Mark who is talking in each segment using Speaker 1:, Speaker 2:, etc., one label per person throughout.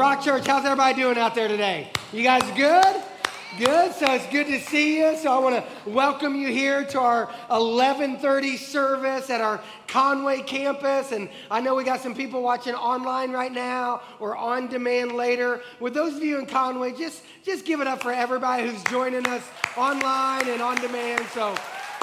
Speaker 1: Rock Church, how's everybody doing out there today? You guys good? Good. So it's good to see you. So I want to welcome you here to our 11:30 service at our Conway campus. And I know we got some people watching online right now or on demand later. With those of you in Conway, just just give it up for everybody who's joining us online and on demand. So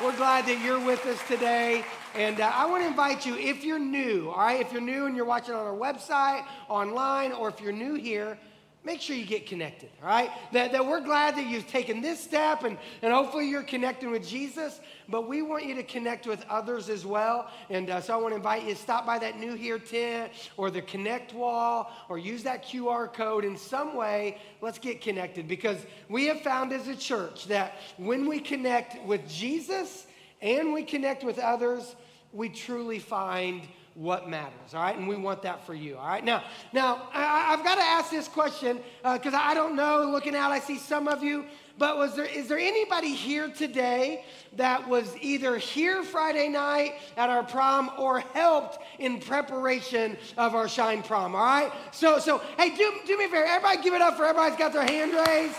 Speaker 1: we're glad that you're with us today. And uh, I want to invite you, if you're new, all right, if you're new and you're watching on our website, online, or if you're new here, make sure you get connected, all right? That, that we're glad that you've taken this step and, and hopefully you're connecting with Jesus, but we want you to connect with others as well. And uh, so I want to invite you to stop by that New Here tent or the Connect wall or use that QR code in some way. Let's get connected because we have found as a church that when we connect with Jesus and we connect with others, we truly find what matters, all right? And we want that for you, all right? Now, now I, have got to ask this question because uh, I don't know. Looking out, I see some of you. But was there is there anybody here today that was either here Friday night at our prom or helped in preparation of our Shine Prom? All right. So so hey, do do me a favor. Everybody, give it up for everybody's got their hand raised.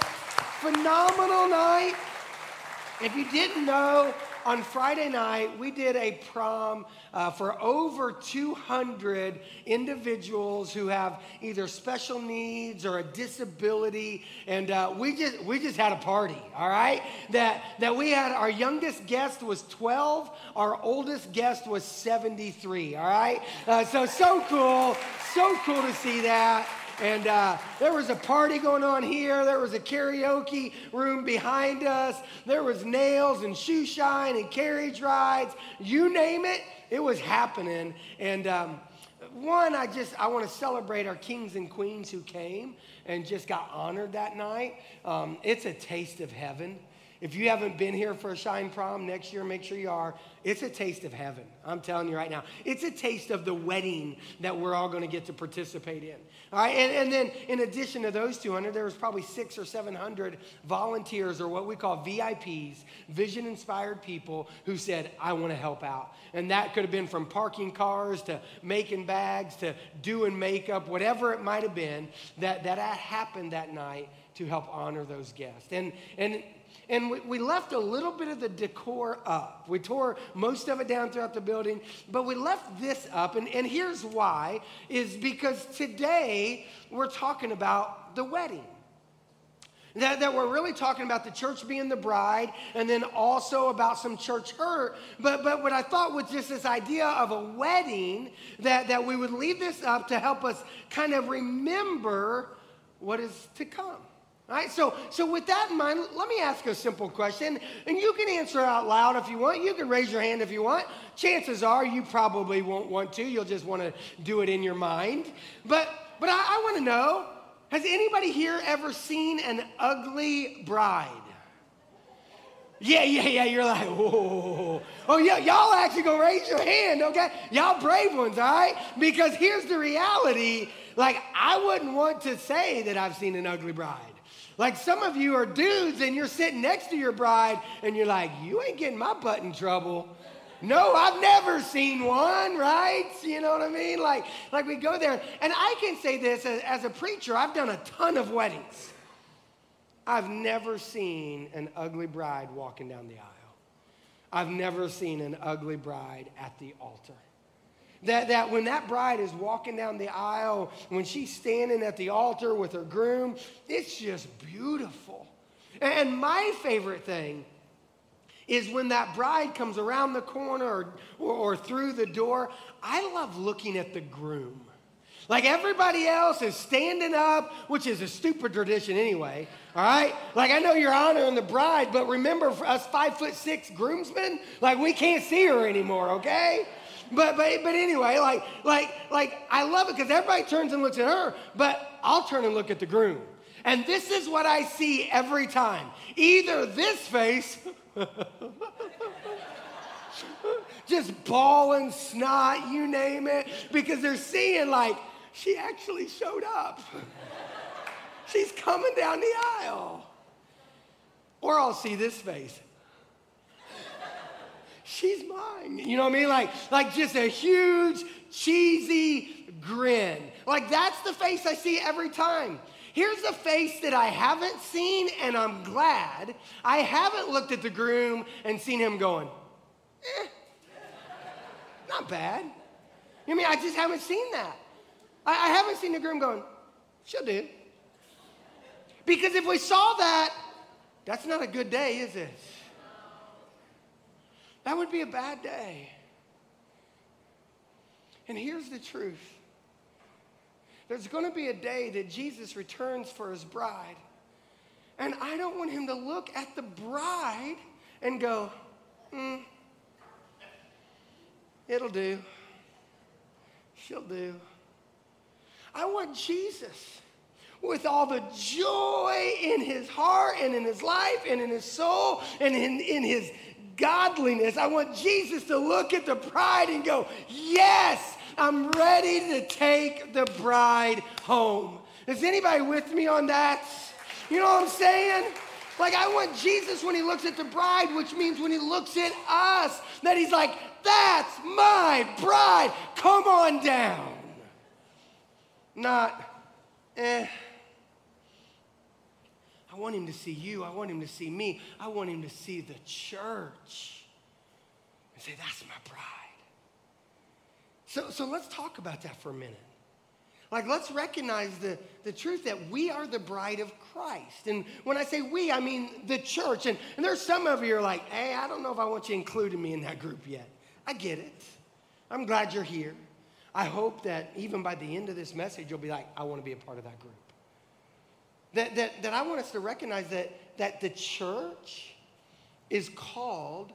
Speaker 1: Phenomenal night. If you didn't know, on Friday night, we did a prom uh, for over 200 individuals who have either special needs or a disability. And uh, we, just, we just had a party, all right? That, that we had our youngest guest was 12, our oldest guest was 73, all right? Uh, so, so cool, so cool to see that. And uh, there was a party going on here. There was a karaoke room behind us. There was nails and shoe shine and carriage rides. You name it, it was happening. And um, one, I just I want to celebrate our kings and queens who came and just got honored that night. Um, it's a taste of heaven. If you haven't been here for a Shine Prom next year, make sure you are. It's a taste of heaven. I'm telling you right now. It's a taste of the wedding that we're all going to get to participate in. All right, and, and then in addition to those 200, there was probably six or 700 volunteers or what we call VIPs, vision inspired people who said, I want to help out. And that could have been from parking cars to making bags to doing makeup, whatever it might have been, that, that happened that night to help honor those guests. And, and and we, we, left a little bit of the decor up. We tore most of it down throughout the building, but we left this up. And, and here's why is because today we're talking about the wedding. That, that, we're really talking about the church being the bride and then also about some church hurt. But, but what I thought was just this idea of a wedding, that, that we would leave this up to help us kind of remember what is to come. All right, so, so with that in mind, let me ask a simple question, and you can answer out loud if you want. You can raise your hand if you want. Chances are you probably won't want to. You'll just want to do it in your mind. But, but I, I want to know, has anybody here ever seen an ugly bride? Yeah, yeah, yeah. You're like, whoa. Oh, yeah, y'all actually gonna raise your hand, okay? Y'all brave ones, all right? Because here's the reality. Like, I wouldn't want to say that I've seen an ugly bride. Like some of you are dudes and you're sitting next to your bride and you're like, you ain't getting my butt in trouble. No, I've never seen one, right? You know what I mean? Like, like we go there. And I can say this as, as a preacher, I've done a ton of weddings. I've never seen an ugly bride walking down the aisle. I've never seen an ugly bride at the altar. That, that when that bride is walking down the aisle, when she's standing at the altar with her groom, it's just beautiful. And my favorite thing is when that bride comes around the corner or, or, or through the door, I love looking at the groom. Like everybody else is standing up, which is a stupid tradition anyway. All right? Like I know you're honoring the bride, but remember us five foot six groomsmen, like we can't see her anymore, okay? But, but, but anyway, like, like, like, I love it because everybody turns and looks at her, but I'll turn and look at the groom. And this is what I see every time. Either this face, just bawling, snot, you name it, because they're seeing like, she actually showed up. She's coming down the aisle. Or I'll see this face she's mine. You know what I mean? Like, like just a huge cheesy grin. Like that's the face I see every time. Here's a face that I haven't seen, and I'm glad. I haven't looked at the groom and seen him going, eh, not bad. You mean I just haven't seen that? I, I haven't seen the groom going, she'll do. Because if we saw that, that's not a good day, is it? That would be a bad day. And here's the truth there's going to be a day that Jesus returns for his bride. And I don't want him to look at the bride and go, hmm, it'll do. She'll do. I want Jesus with all the joy in his heart and in his life and in his soul and in, in his godliness. I want Jesus to look at the bride and go, Yes, I'm ready to take the bride home. Is anybody with me on that? You know what I'm saying? Like, I want Jesus when he looks at the bride, which means when he looks at us, that he's like, That's my bride. Come on down. Not, eh. I want him to see you. I want him to see me. I want him to see the church and say, That's my bride. So, so let's talk about that for a minute. Like, let's recognize the, the truth that we are the bride of Christ. And when I say we, I mean the church. And, and there's some of you are like, hey, I don't know if I want you including me in that group yet. I get it. I'm glad you're here. I hope that even by the end of this message, you'll be like, I want to be a part of that group. That, that, that I want us to recognize that, that the church is called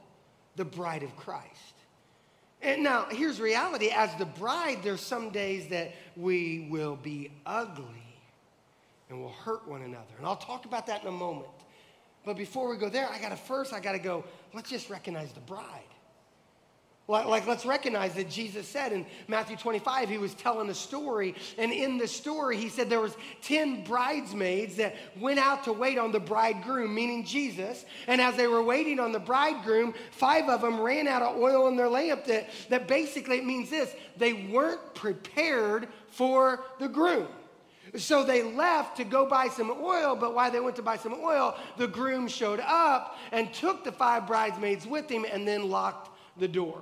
Speaker 1: the bride of Christ. And now, here's reality as the bride, there's some days that we will be ugly and will hurt one another. And I'll talk about that in a moment. But before we go there, I gotta first, I gotta go, let's just recognize the bride. Like, like, let's recognize that Jesus said in Matthew 25, he was telling a story. And in the story, he said there was 10 bridesmaids that went out to wait on the bridegroom, meaning Jesus. And as they were waiting on the bridegroom, five of them ran out of oil in their lamp. That, that basically it means this they weren't prepared for the groom. So they left to go buy some oil, but while they went to buy some oil, the groom showed up and took the five bridesmaids with him and then locked the door.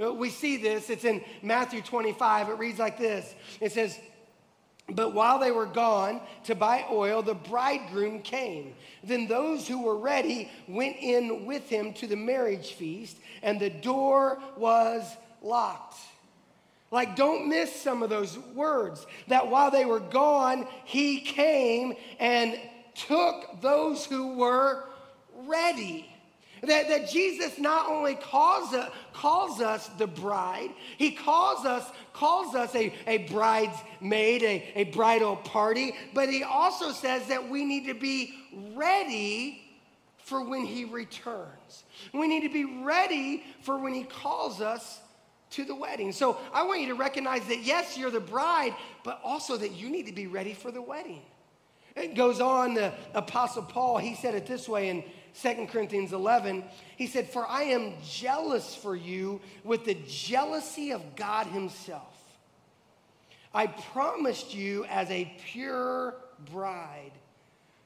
Speaker 1: Uh, we see this, it's in Matthew 25. It reads like this It says, but while they were gone to buy oil, the bridegroom came. Then those who were ready went in with him to the marriage feast, and the door was locked. Like, don't miss some of those words. That while they were gone, he came and took those who were ready. That, that Jesus not only calls, uh, calls us the bride, he calls us, calls us a, a bridesmaid, a, a bridal party, but he also says that we need to be ready for when he returns. We need to be ready for when he calls us to the wedding. So I want you to recognize that yes, you're the bride, but also that you need to be ready for the wedding. It goes on, the Apostle Paul, he said it this way in 2 Corinthians 11, he said, For I am jealous for you with the jealousy of God Himself. I promised you as a pure bride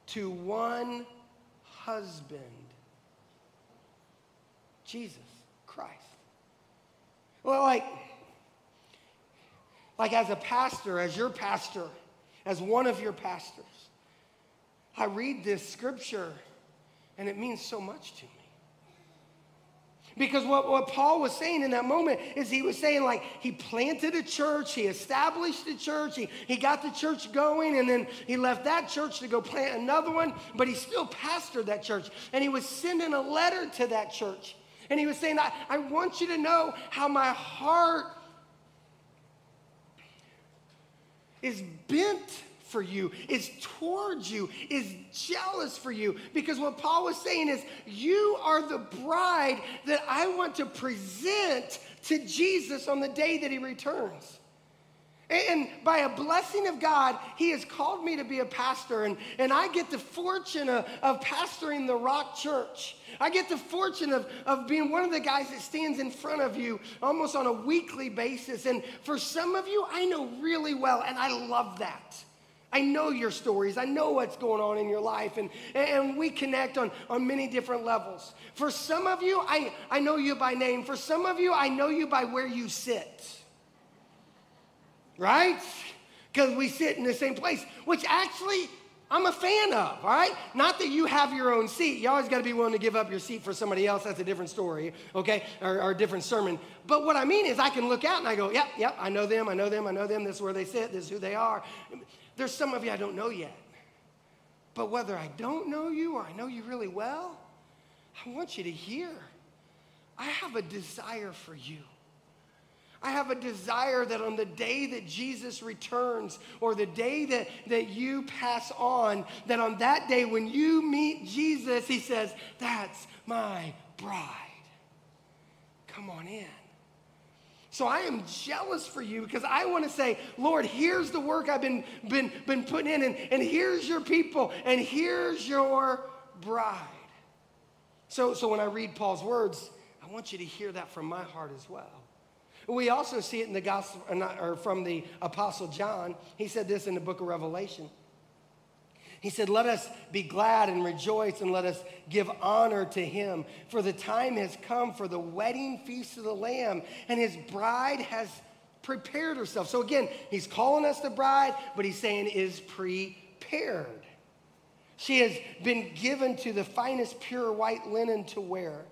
Speaker 1: to one husband, Jesus Christ. Well, like, like as a pastor, as your pastor, as one of your pastors, I read this scripture and it means so much to me. Because what, what Paul was saying in that moment is he was saying, like, he planted a church, he established a church, he, he got the church going, and then he left that church to go plant another one, but he still pastored that church. And he was sending a letter to that church. And he was saying, I, I want you to know how my heart is bent for you, is towards you, is jealous for you. Because what Paul was saying is, you are the bride that I want to present to Jesus on the day that he returns. And by a blessing of God, He has called me to be a pastor. And, and I get the fortune of, of pastoring the Rock Church. I get the fortune of, of being one of the guys that stands in front of you almost on a weekly basis. And for some of you, I know really well, and I love that. I know your stories. I know what's going on in your life, and, and we connect on, on many different levels. For some of you, I, I know you by name. For some of you, I know you by where you sit right? Because we sit in the same place, which actually I'm a fan of, all right? Not that you have your own seat. You always got to be willing to give up your seat for somebody else. That's a different story, okay? Or, or, a different sermon. But what I mean is, I can look out and I go, yep, yep, I know them, I know them, I know them. This is where they sit, this is who they are. There's some of you I don't know yet. But whether I don't know you or I know you really well, I want you to hear I have a desire for you. I have a desire that on the day that Jesus returns or the day that, that you pass on, that on that day when you meet Jesus, he says, That's my bride. Come on in. So I am jealous for you because I want to say, Lord, here's the work I've been, been, been putting in, and, and here's your people, and here's your bride. So, so when I read Paul's words, I want you to hear that from my heart as well. We also see it in the gospel, uh, or from the apostle John. He said this in the book of Revelation. He said, Let us be glad and rejoice, and let us give honor to him. For the time has come for the wedding feast of the Lamb, and his bride has prepared herself. So again, he's calling us the bride, but he's saying is prepared. She has been given to the finest pure white linen to wear.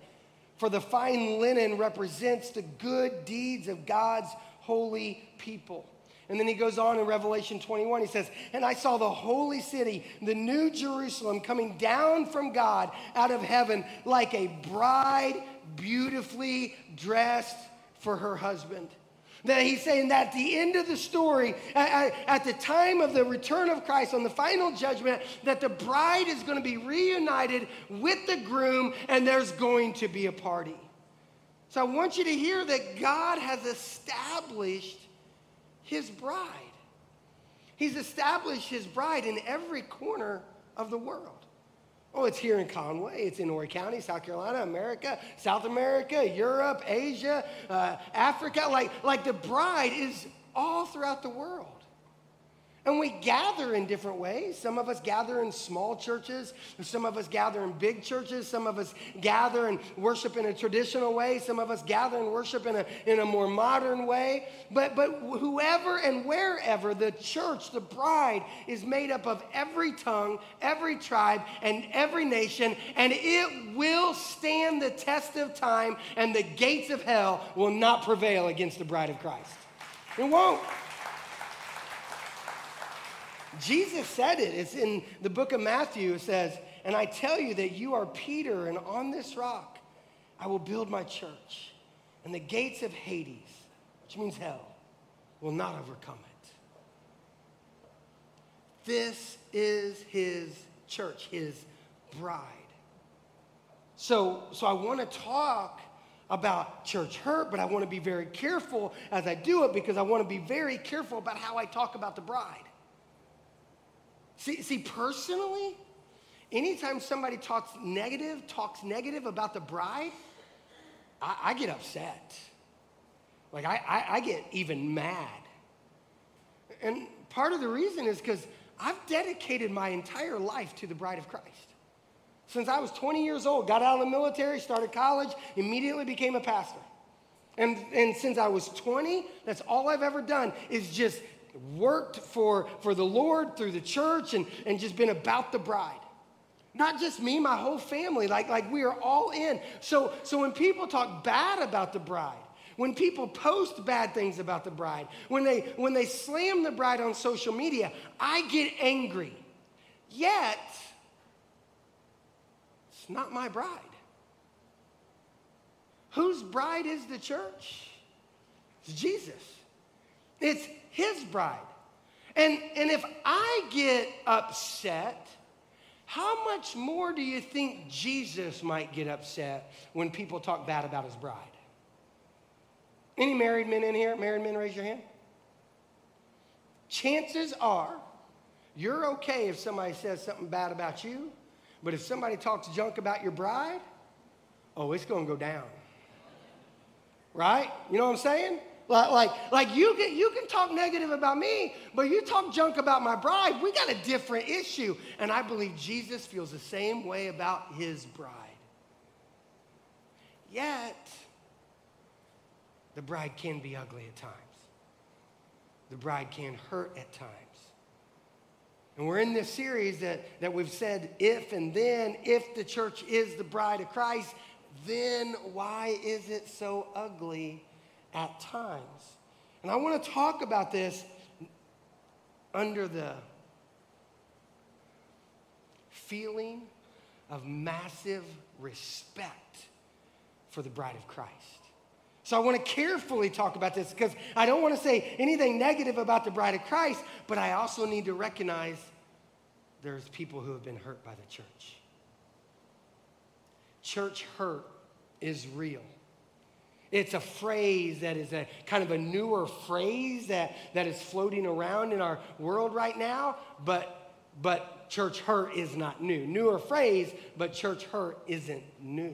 Speaker 1: For the fine linen represents the good deeds of God's holy people. And then he goes on in Revelation 21, he says, And I saw the holy city, the new Jerusalem, coming down from God out of heaven like a bride beautifully dressed for her husband. That he's saying that at the end of the story, at, the time of the return of Christ on the final judgment, that the bride is going to be reunited with the groom and there's going to be a party. So I want you to hear that God has established his bride. He's established his bride in every corner of the world. Oh, it's here in Conway. It's in Horry County, South Carolina, America, South America, Europe, Asia, uh, Africa. Like, like the bride is all throughout the world. And we gather in different ways. Some of us gather in small churches. Some of us gather in big churches. Some of us gather and worship in a traditional way. Some of us gather and worship in a, in a more modern way. But, but whoever and wherever the church, the bride, is made up of every tongue, every tribe, and every nation. And it will stand the test of time, and the gates of hell will not prevail against the bride of Christ. It won't. Jesus said it. It's in the book of Matthew. It says, And I tell you that you are Peter, and on this rock I will build my church, and the gates of Hades, which means hell, will not overcome it. This is his church, his bride. So, so I want to talk about church hurt, but I want to be very careful as I do it because I want to be very careful about how I talk about the bride. See, see, personally, anytime somebody talks negative, talks negative about the bride, I, I get upset. Like, I, I, I get even mad. And part of the reason is because I've dedicated my entire life to the bride of Christ. Since I was 20 years old, got out of the military, started college, immediately became a pastor. And, and since I was 20, that's all I've ever done is just worked for, for the Lord through the church and, and just been about the bride. Not just me, my whole family. Like, like we are all in. So, so when people talk bad about the bride, when people post bad things about the bride, when they, when they slam the bride on social media, I get angry. Yet, it's not my bride. Whose bride is the church? It's Jesus. It's his bride. And, and if I get upset, how much more do you think Jesus might get upset when people talk bad about his bride? Any married men in here? Married men, raise your hand. chances are you're okay if somebody says something bad about you, but if somebody talks junk about your bride, oh, it's going to go down. Right? You know what I'm saying? Like, like, like you, can, you can talk negative about me, but you talk junk about my bride, we got a different issue. And I believe Jesus feels the same way about his bride. Yet, the bride can be ugly at times. The bride can hurt at times. And we're in this series that, that we've said if and then, if the church is the bride of Christ, then why is it so ugly at times? And I want to talk about this under the feeling of massive respect for the bride of Christ. So I want to carefully talk about this because I don't want to say anything negative about the bride of Christ, but I also need to recognize there's people who have been hurt by the church. Church hurt is real. It's a phrase that is a kind of a newer phrase that, that is floating around in our world right now, but, but church hurt is not new. Newer phrase, but church hurt isn't new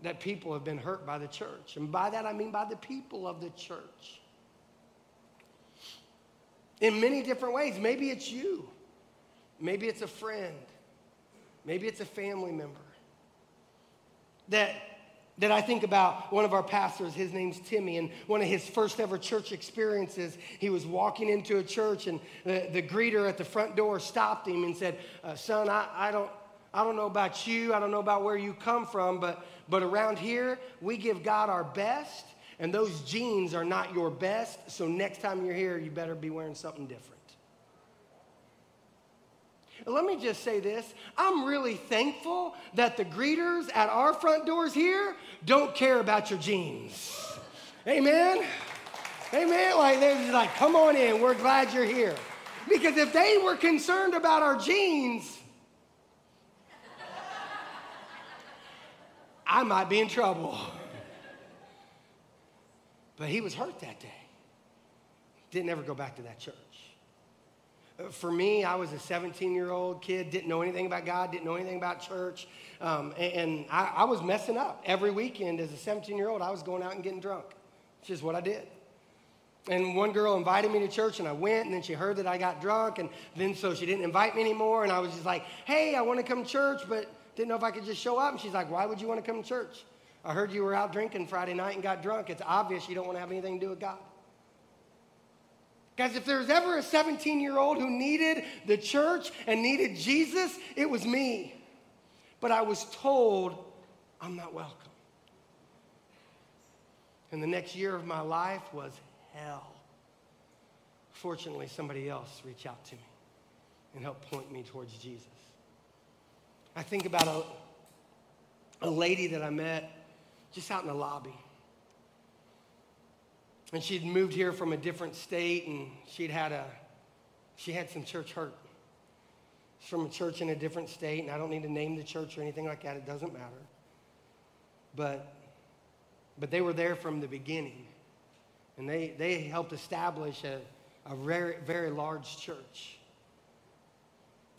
Speaker 1: that people have been hurt by the church. And by that, I mean by the people of the church. In many different ways. Maybe it's you, maybe it's a friend, maybe it's a family member. That, that I think about one of our pastors, his name's Timmy, and one of his first ever church experiences, he was walking into a church and the, the greeter at the front door stopped him and said, uh, Son, I, I, don't, I don't know about you, I don't know about where you come from, but but around here, we give God our best, and those jeans are not your best. So next time you're here, you better be wearing something different. Let me just say this I'm really thankful that the greeters at our front doors here don't care about your jeans. Amen? Amen? Like, they're just like, come on in, we're glad you're here. Because if they were concerned about our jeans, I might be in trouble. But he was hurt that day. Didn't ever go back to that church. For me, I was a 17 year old kid, didn't know anything about God, didn't know anything about church. Um, and I, I was messing up. Every weekend as a 17 year old, I was going out and getting drunk. It's just what I did. And one girl invited me to church, and I went, and then she heard that I got drunk, and then so she didn't invite me anymore. And I was just like, hey, I want to come to church, but didn't know if I could just show up. And she's like, Why would you want to come to church? I heard you were out drinking Friday night and got drunk. It's obvious you don't want to have anything to do with God. Guys, if there was ever a 17 year old who needed the church and needed Jesus, it was me. But I was told I'm not welcome. And the next year of my life was hell. Fortunately, somebody else reached out to me and helped point me towards Jesus. I think about a, a lady that I met just out in the lobby. And she'd moved here from a different state and she'd had a, she had some church hurt. She's from a church in a different state, and I don't need to name the church or anything like that, it doesn't matter. But, but they were there from the beginning. And they, they helped establish a, a very, very large church.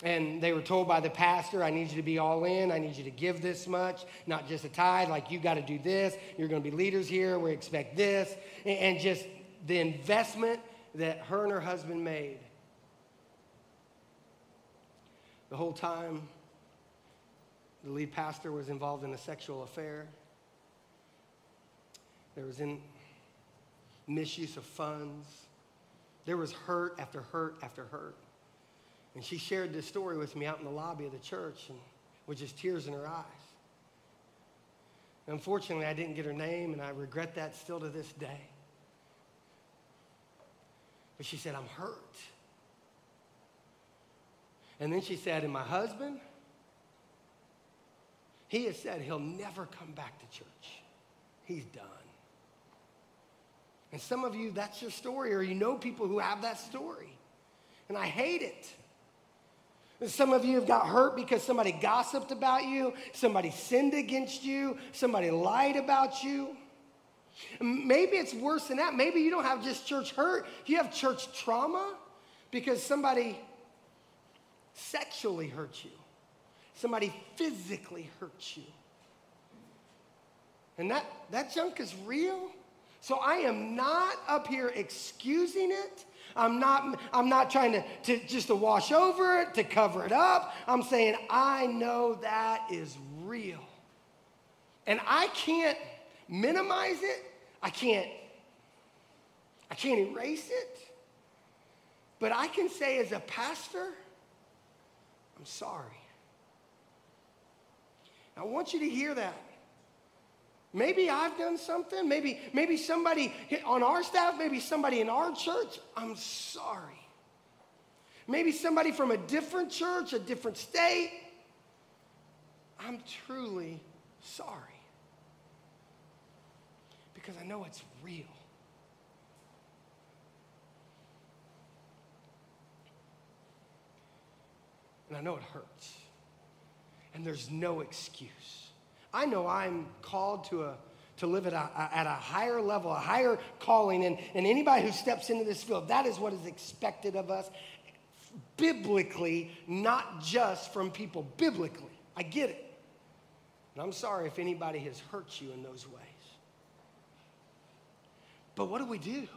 Speaker 1: And they were told by the pastor, I need you to be all in. I need you to give this much, not just a tithe, like you got to do this. You're going to be leaders here. We expect this. And just the investment that her and her husband made. The whole time, the lead pastor was involved in a sexual affair. There was in misuse of funds. There was hurt after hurt after hurt. And she shared this story with me out in the lobby of the church and with just tears in her eyes. Unfortunately, I didn't get her name, and I regret that still to this day. But she said, I'm hurt. And then she said, And my husband, he has said he'll never come back to church. He's done. And some of you, that's your story, or you know people who have that story. And I hate it. Some of you have got hurt because somebody gossiped about you, somebody sinned against you, somebody lied about you. Maybe it's worse than that. Maybe you don't have just church hurt, you have church trauma because somebody sexually hurt you, somebody physically hurt you. And that, that junk is real. So I am not up here excusing it. I'm not, I'm not trying to, to just to wash over it, to cover it up. I'm saying I know that is real. And I can't minimize it. I can't, I can't erase it. But I can say as a pastor, I'm sorry. I want you to hear that. Maybe I've done something. Maybe, maybe somebody on our staff, maybe somebody in our church. I'm sorry. Maybe somebody from a different church, a different state. I'm truly sorry. Because I know it's real. And I know it hurts. And there's no excuse. I know I'm called to a to live at a, at a higher level, a higher calling. And, and anybody who steps into this field, that is what is expected of us biblically, not just from people. Biblically. I get it. And I'm sorry if anybody has hurt you in those ways. But what do we do?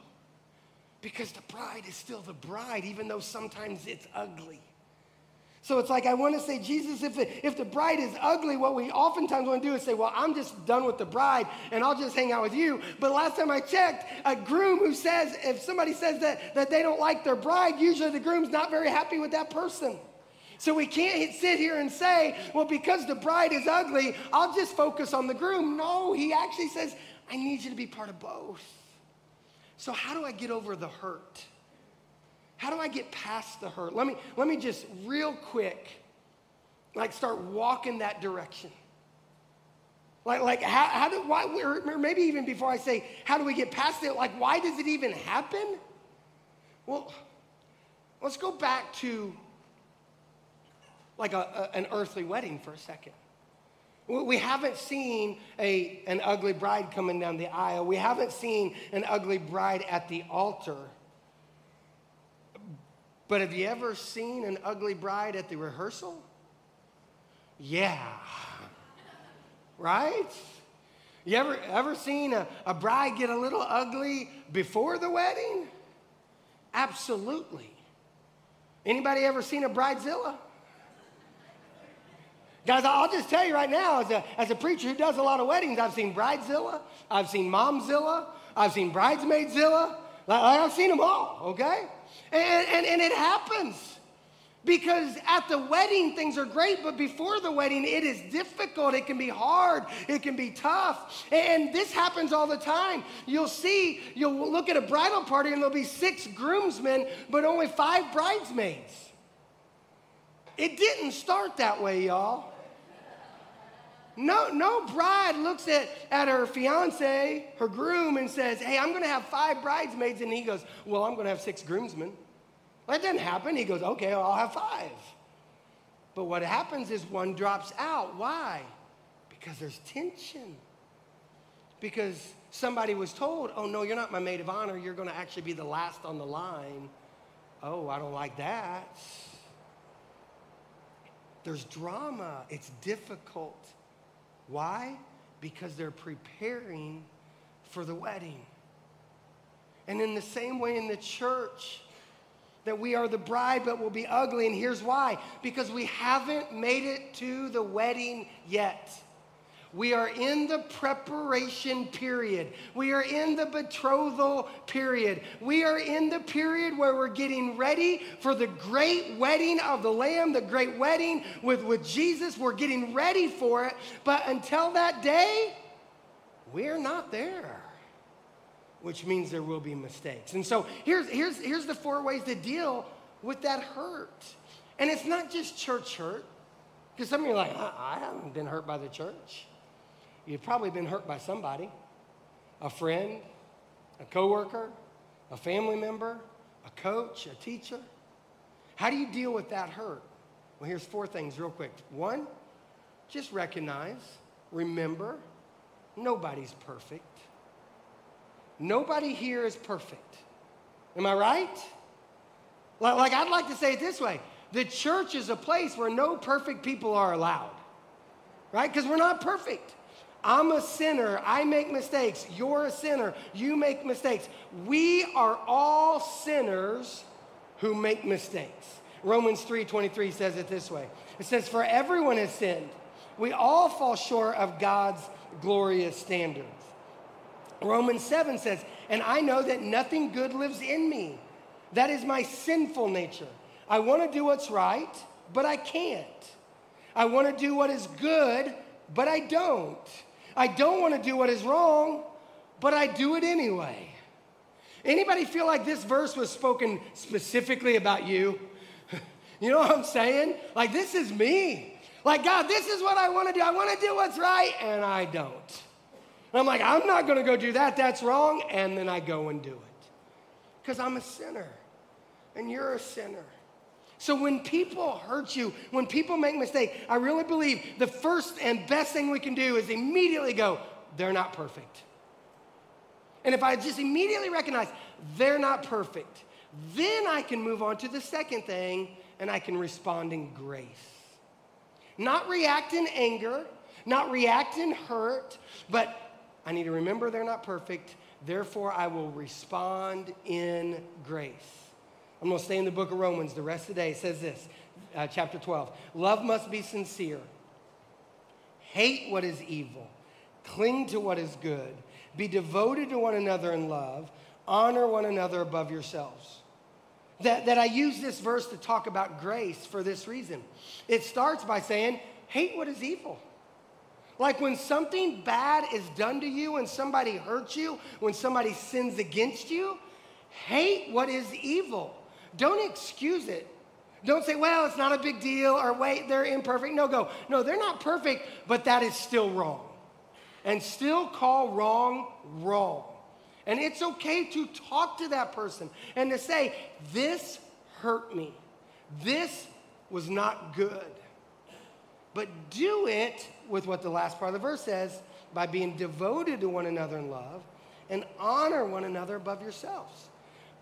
Speaker 1: Because the bride is still the bride, even though sometimes it's ugly. So it's like I want to say, Jesus, if the, if the bride is ugly, what we oftentimes want to do is say, well, I'm just done with the bride and I'll just hang out with you. But last time I checked, a groom who says, if somebody says that, that they don't like their bride, usually the groom's not very happy with that person. So we can't sit here and say, well, because the bride is ugly, I'll just focus on the groom. No, he actually says, I need you to be part of both. So, how do I get over the hurt? How do I get past the hurt? Let me, let me just real quick, like start walking that direction. Like, like how, how do, why, or maybe even before I say, how do we get past it? Like, why does it even happen? Well, let's go back to like a, a, an earthly wedding for a second. We haven't seen a, an ugly bride coming down the aisle. We haven't seen an ugly bride at the altar. But have you ever seen an ugly bride at the rehearsal? Yeah. Right? You ever, ever seen a, a bride get a little ugly before the wedding? Absolutely. Anybody ever seen a bridezilla? Guys, I'll just tell you right now, as a, as a preacher who does a lot of weddings, I've seen bridezilla, I've seen momzilla, I've seen bridesmaidzilla. Like, I've seen them all, okay? And, and, and it happens. Because at the wedding, things are great, but before the wedding, it is difficult. It can be hard. It can be tough. And this happens all the time. You'll see, you'll look at a bridal party, and there'll be six groomsmen, but only five bridesmaids. It didn't start that way, y'all. No, no bride looks at, at her fiance, her groom, and says, Hey, I'm going to have five bridesmaids. And he goes, Well, I'm going to have six groomsmen. Well, that didn't happen. He goes, Okay, I'll have five. But what happens is one drops out. Why? Because there's tension. Because somebody was told, Oh, no, you're not my maid of honor. You're going to actually be the last on the line. Oh, I don't like that. There's drama, it's difficult. Why? Because they're preparing for the wedding. And in the same way in the church, that we are the bride but will be ugly. And here's why because we haven't made it to the wedding yet. We are in the preparation period. We are in the betrothal period. We are in the period where we're getting ready for the great wedding of the Lamb, the great wedding with, with Jesus. We're getting ready for it. But until that day, we're not there, which means there will be mistakes. And so here's, here's, here's the four ways to deal with that hurt. And it's not just church hurt, because some of you are like, I, I haven't been hurt by the church. You've probably been hurt by somebody a friend, a coworker, a family member, a coach, a teacher. How do you deal with that hurt? Well, here's four things real quick. One, just recognize, remember, nobody's perfect. nobody here is perfect. Am I right? Like, I'd like to say it this way the church is a place where no perfect people are allowed, right? Because we're not perfect. I'm a sinner. I make mistakes. You're a sinner. You make mistakes. We are all sinners who make mistakes. Romans 3:23 says it this way. It says for everyone has sinned. We all fall short of God's glorious standards. Romans 7 says, "And I know that nothing good lives in me. That is my sinful nature. I want to do what's right, but I can't. I want to do what is good, but I don't. I don't want to do what is wrong, but I do it anyway." Anybody feel like this verse was spoken specifically about you? you know what I'm saying? Like this is me. Like God, this is what I want to do. I want to do what's right and I don't. And I'm like, I'm not going to go do that. That's wrong. And then I go and do it. Because I'm a sinner and you're a sinner. So when people hurt you, when people make mistakes, I really believe the first and best thing we can do is immediately go, they're not perfect. And if I just immediately recognize they're not perfect, then I can move on to the second thing and I can respond in grace. Not react in anger, not react in hurt, but I need to remember they're not perfect. Therefore, I will respond in grace. I'm going to stay in the book of Romans the rest of the day. It says this, uh, chapter 12 Love must be sincere, hate what is evil, cling to what is good, be devoted to one another in love, honor one another above yourselves. That, that I use this verse to talk about grace for this reason. It starts by saying, hate what is evil. Like when something bad is done to you, when somebody hurts you, when somebody sins against you, hate what is evil. Don't excuse it. Don't say, well, it's not a big deal, or wait, they're imperfect. No, go, no, they're not perfect, but that is still wrong. And still call wrong wrong. And it's okay to talk to that person and to say, this hurt me. This was not good. But do it with what the last part of the verse says by being devoted to one another in love and honor one another above yourselves.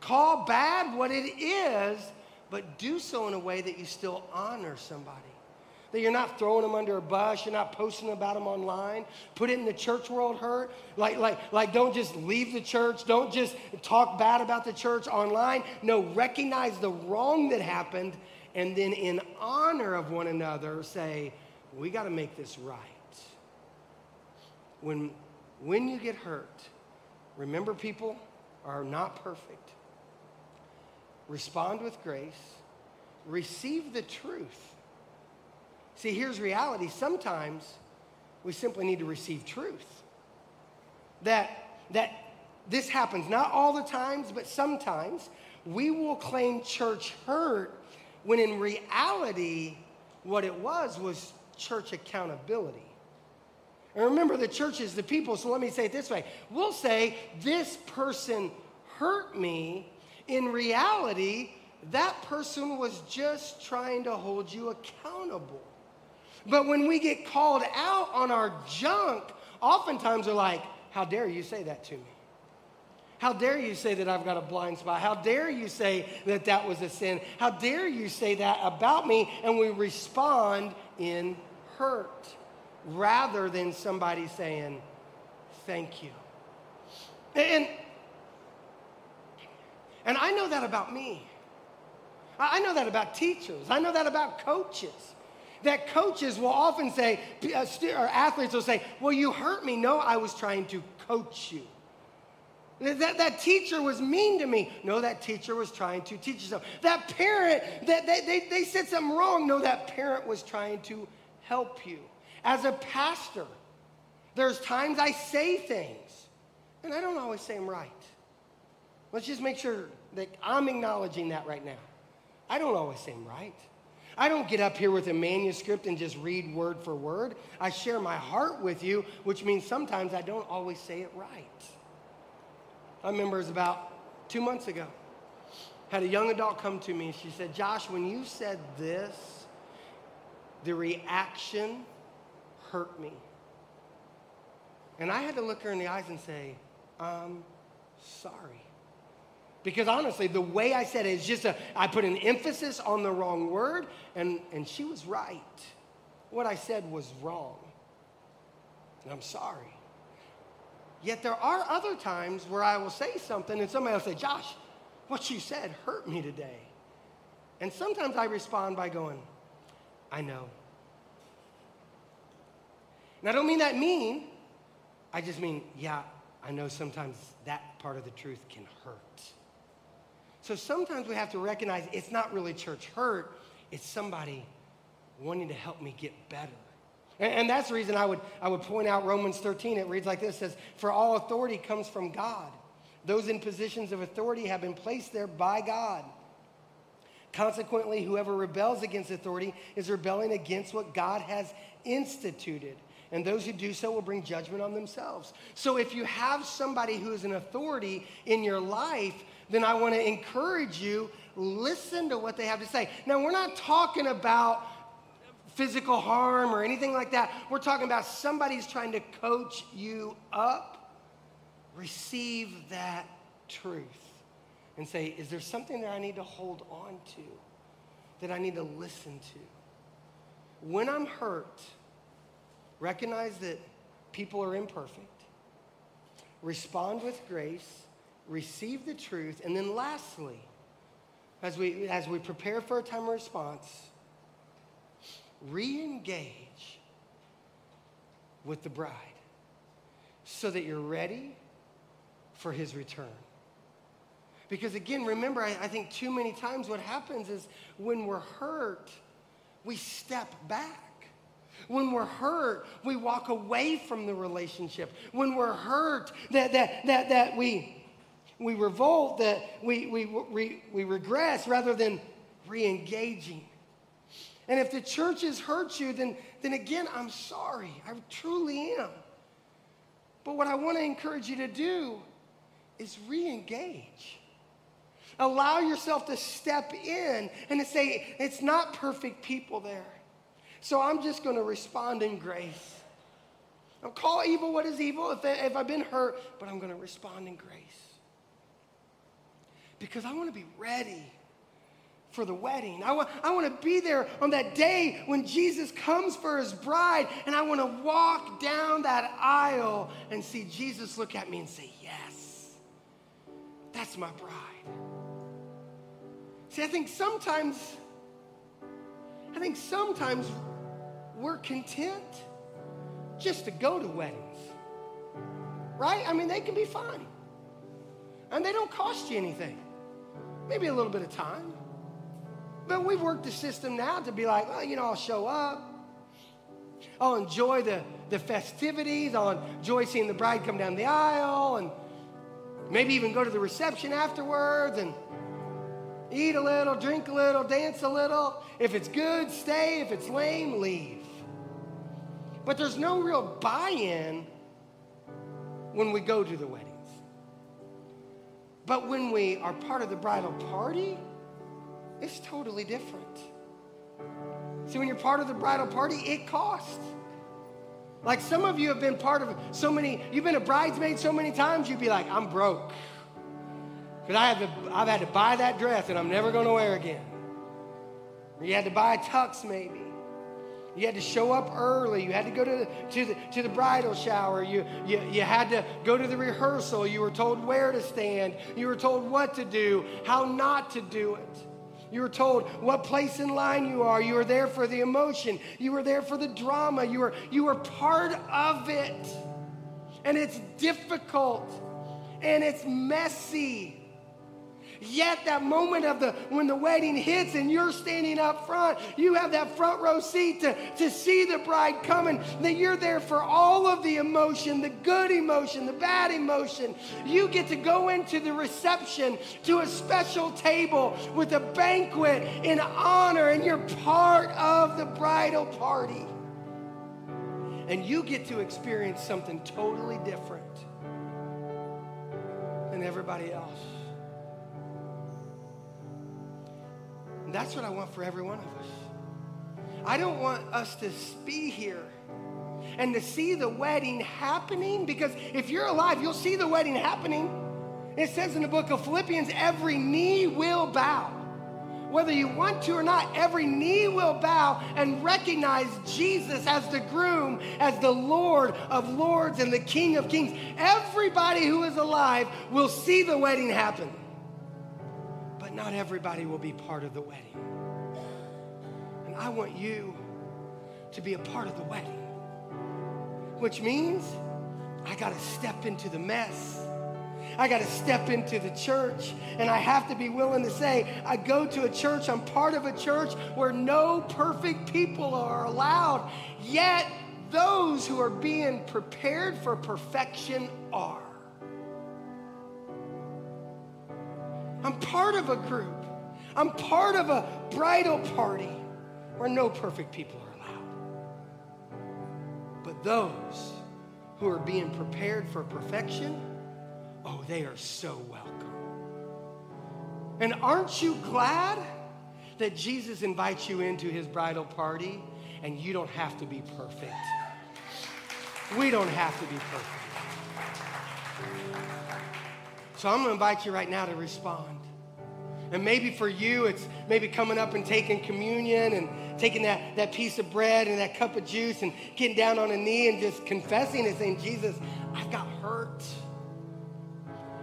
Speaker 1: Call bad what it is, but do so in a way that you still honor somebody. That you're not throwing them under a bus, you're not posting about them online. Put it in the church world hurt. Like, like, like don't just leave the church, don't just talk bad about the church online. No, recognize the wrong that happened, and then in honor of one another, say, we got to make this right. When, when you get hurt, remember people are not perfect. Respond with grace, receive the truth. See, here's reality. Sometimes we simply need to receive truth. That, that this happens, not all the times, but sometimes we will claim church hurt when in reality, what it was was church accountability. And remember, the church is the people, so let me say it this way. We'll say, This person hurt me. In reality, that person was just trying to hold you accountable. But when we get called out on our junk, oftentimes we're like, How dare you say that to me? How dare you say that I've got a blind spot? How dare you say that that was a sin? How dare you say that about me? And we respond in hurt rather than somebody saying, Thank you. And, and I know that about me. I know that about teachers. I know that about coaches. That coaches will often say, uh, or athletes will say, Well, you hurt me. No, I was trying to coach you. That, that teacher was mean to me. No, that teacher was trying to teach you something. That parent, that they, they, they said something wrong. No, that parent was trying to help you. As a pastor, there's times I say things, and I don't always say them right. Let's just make sure that I'm acknowledging that right now. I don't always say them right. I don't get up here with a manuscript and just read word for word. I share my heart with you, which means sometimes I don't always say it right. I remember it was about two months ago. Had a young adult come to me. and She said, Josh, when you said this, the reaction hurt me. And I had to look her in the eyes and say, I'm sorry. Because honestly, the way I said it is just a, I put an emphasis on the wrong word, and, and she was right. What I said was wrong. And I'm sorry. Yet there are other times where I will say something and somebody will say, Josh, what you said hurt me today. And sometimes I respond by going, I know. And I don't mean that mean, I just mean, yeah, I know sometimes that part of the truth can hurt. So sometimes we have to recognize it's not really church hurt, it's somebody wanting to help me get better. And, and, that's the reason I would, I would point out Romans 13. It reads like this says, For all authority comes from God. Those in positions of authority have been placed there by God. Consequently, whoever rebels against authority is rebelling against what God has instituted. And those who do so will bring judgment on themselves. So if you have somebody who is an authority in your life, then I want to encourage you listen to what they have to say. Now, we're not talking about physical harm or anything like that. We're talking about somebody's trying to coach you up. Receive that truth and say, is there something that I need to hold on to, that I need to listen to? When I'm hurt, recognize that people are imperfect, respond with grace, receive the truth, and then lastly, as we, as we prepare for a time of response, re engage with the bride so that you're ready for his return. Because again, remember, I, I, think too many times what happens is when we're hurt, we step back. When we're hurt, we walk away from the relationship. When we're hurt, that, that, that, that we, we revolt, that we, we, we, we regress rather than re engaging. And if the church has hurt you, then, then again, I'm sorry. I truly am. But what I want to encourage you to do is re engage. Allow yourself to step in and to say, it's not perfect people there. So I'm just going to respond in grace. I'll call evil what is evil if, if I've been hurt, but I'm going to respond in grace. Because I want to be ready for the wedding. I want, I want to be there on that day when Jesus comes for his bride, and I want to walk down that aisle and see Jesus look at me and say, Yes, that's my bride. See, I think sometimes, I think sometimes we're content just to go to weddings. Right? I mean, they can be fun. And they don't cost you anything. Maybe a little bit of time. But we've worked the system now to be like, well, you know, I'll show up. I'll enjoy the, the festivities. I'll enjoy seeing the bride come down the aisle and maybe even go to the reception afterwards and eat a little, drink a little, dance a little. If it's good, stay. If it's lame, leave. But there's no real buy in when we go to the weddings. But when we are part of the bridal party, it's totally different. See, when you're part of the bridal party, it costs. Like some of you have been part of so many, you've been a bridesmaid so many times, you'd be like, I'm broke. Because I have to, I've had to buy that dress and I'm never going to wear again. Or you had to buy a tux maybe. You had to show up early. You had to go to the, to the, to the bridal shower. You, you, you had to go to the rehearsal. You were told where to stand. You were told what to do, how not to do it. You were told what place in line you are. You were there for the emotion. You were there for the drama. You were, you were part of it. And it's difficult and it's messy. Yet that moment of the when the wedding hits and you're standing up front, you have that front row seat to, to see the bride coming, that you're there for all of the emotion, the good emotion, the bad emotion. You get to go into the reception to a special table with a banquet in honor, and you're part of the bridal party. And you get to experience something totally different than everybody else. And that's what I want for every one of us. I don't want us to be here and to see the wedding happening because if you're alive, you'll see the wedding happening. It says in the book of Philippians, every knee will bow. Whether you want to or not, every knee will bow and recognize Jesus as the groom, as the Lord of lords and the King of kings. Everybody who is alive will see the wedding happen. Not everybody will be part of the wedding. And I want you to be a part of the wedding, which means I got to step into the mess. I got to step into the church. And I have to be willing to say, I go to a church, I'm part of a church where no perfect people are allowed. Yet, those who are being prepared for perfection are. I'm part of a group. I'm part of a bridal party where no perfect people are allowed. But those who are being prepared for perfection, oh, they are so welcome. And aren't you glad that Jesus invites you into his bridal party and you don't have to be perfect? We don't have to be perfect. So I'm going to invite you right now to respond. And maybe for you, it's maybe coming up and taking communion and taking that, that piece of bread and that cup of juice and getting down on a knee and just confessing and saying, Jesus, I've got hurt.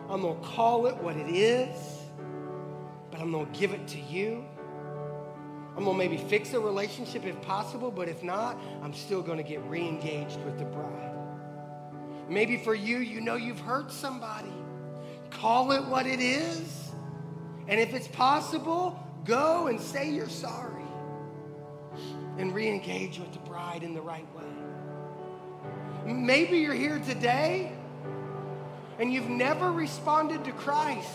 Speaker 1: I'm going to call it what it is, but I'm going to give it to you. I'm going to maybe fix a relationship if possible, but if not, I'm still going to get re engaged with the bride. Maybe for you, you know you've hurt somebody. Call it what it is. And if it's possible, go and say you're sorry and re engage with the bride in the right way. Maybe you're here today and you've never responded to Christ.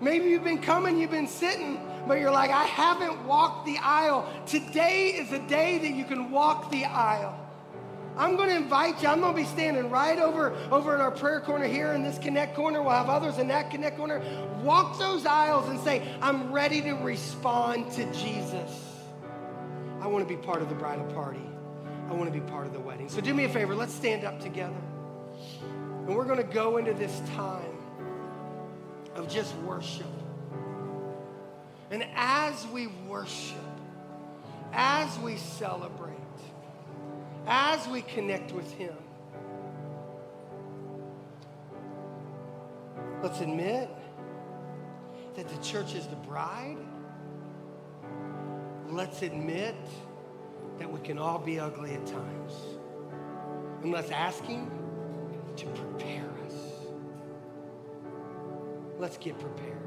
Speaker 1: Maybe you've been coming, you've been sitting, but you're like, I haven't walked the aisle. Today is a day that you can walk the aisle. I'm going to invite you. I'm going to be standing right over, over in our prayer corner here in this connect corner. We'll have others in that connect corner. Walk those aisles and say, I'm ready to respond to Jesus. I want to be part of the bridal party. I want to be part of the wedding. So do me a favor. Let's stand up together. And we're going to go into this time of just worship. And as we worship, as we celebrate, as we connect with Him, let's admit that the church is the bride. Let's admit that we can all be ugly at times. And let's ask Him to prepare us. Let's get prepared.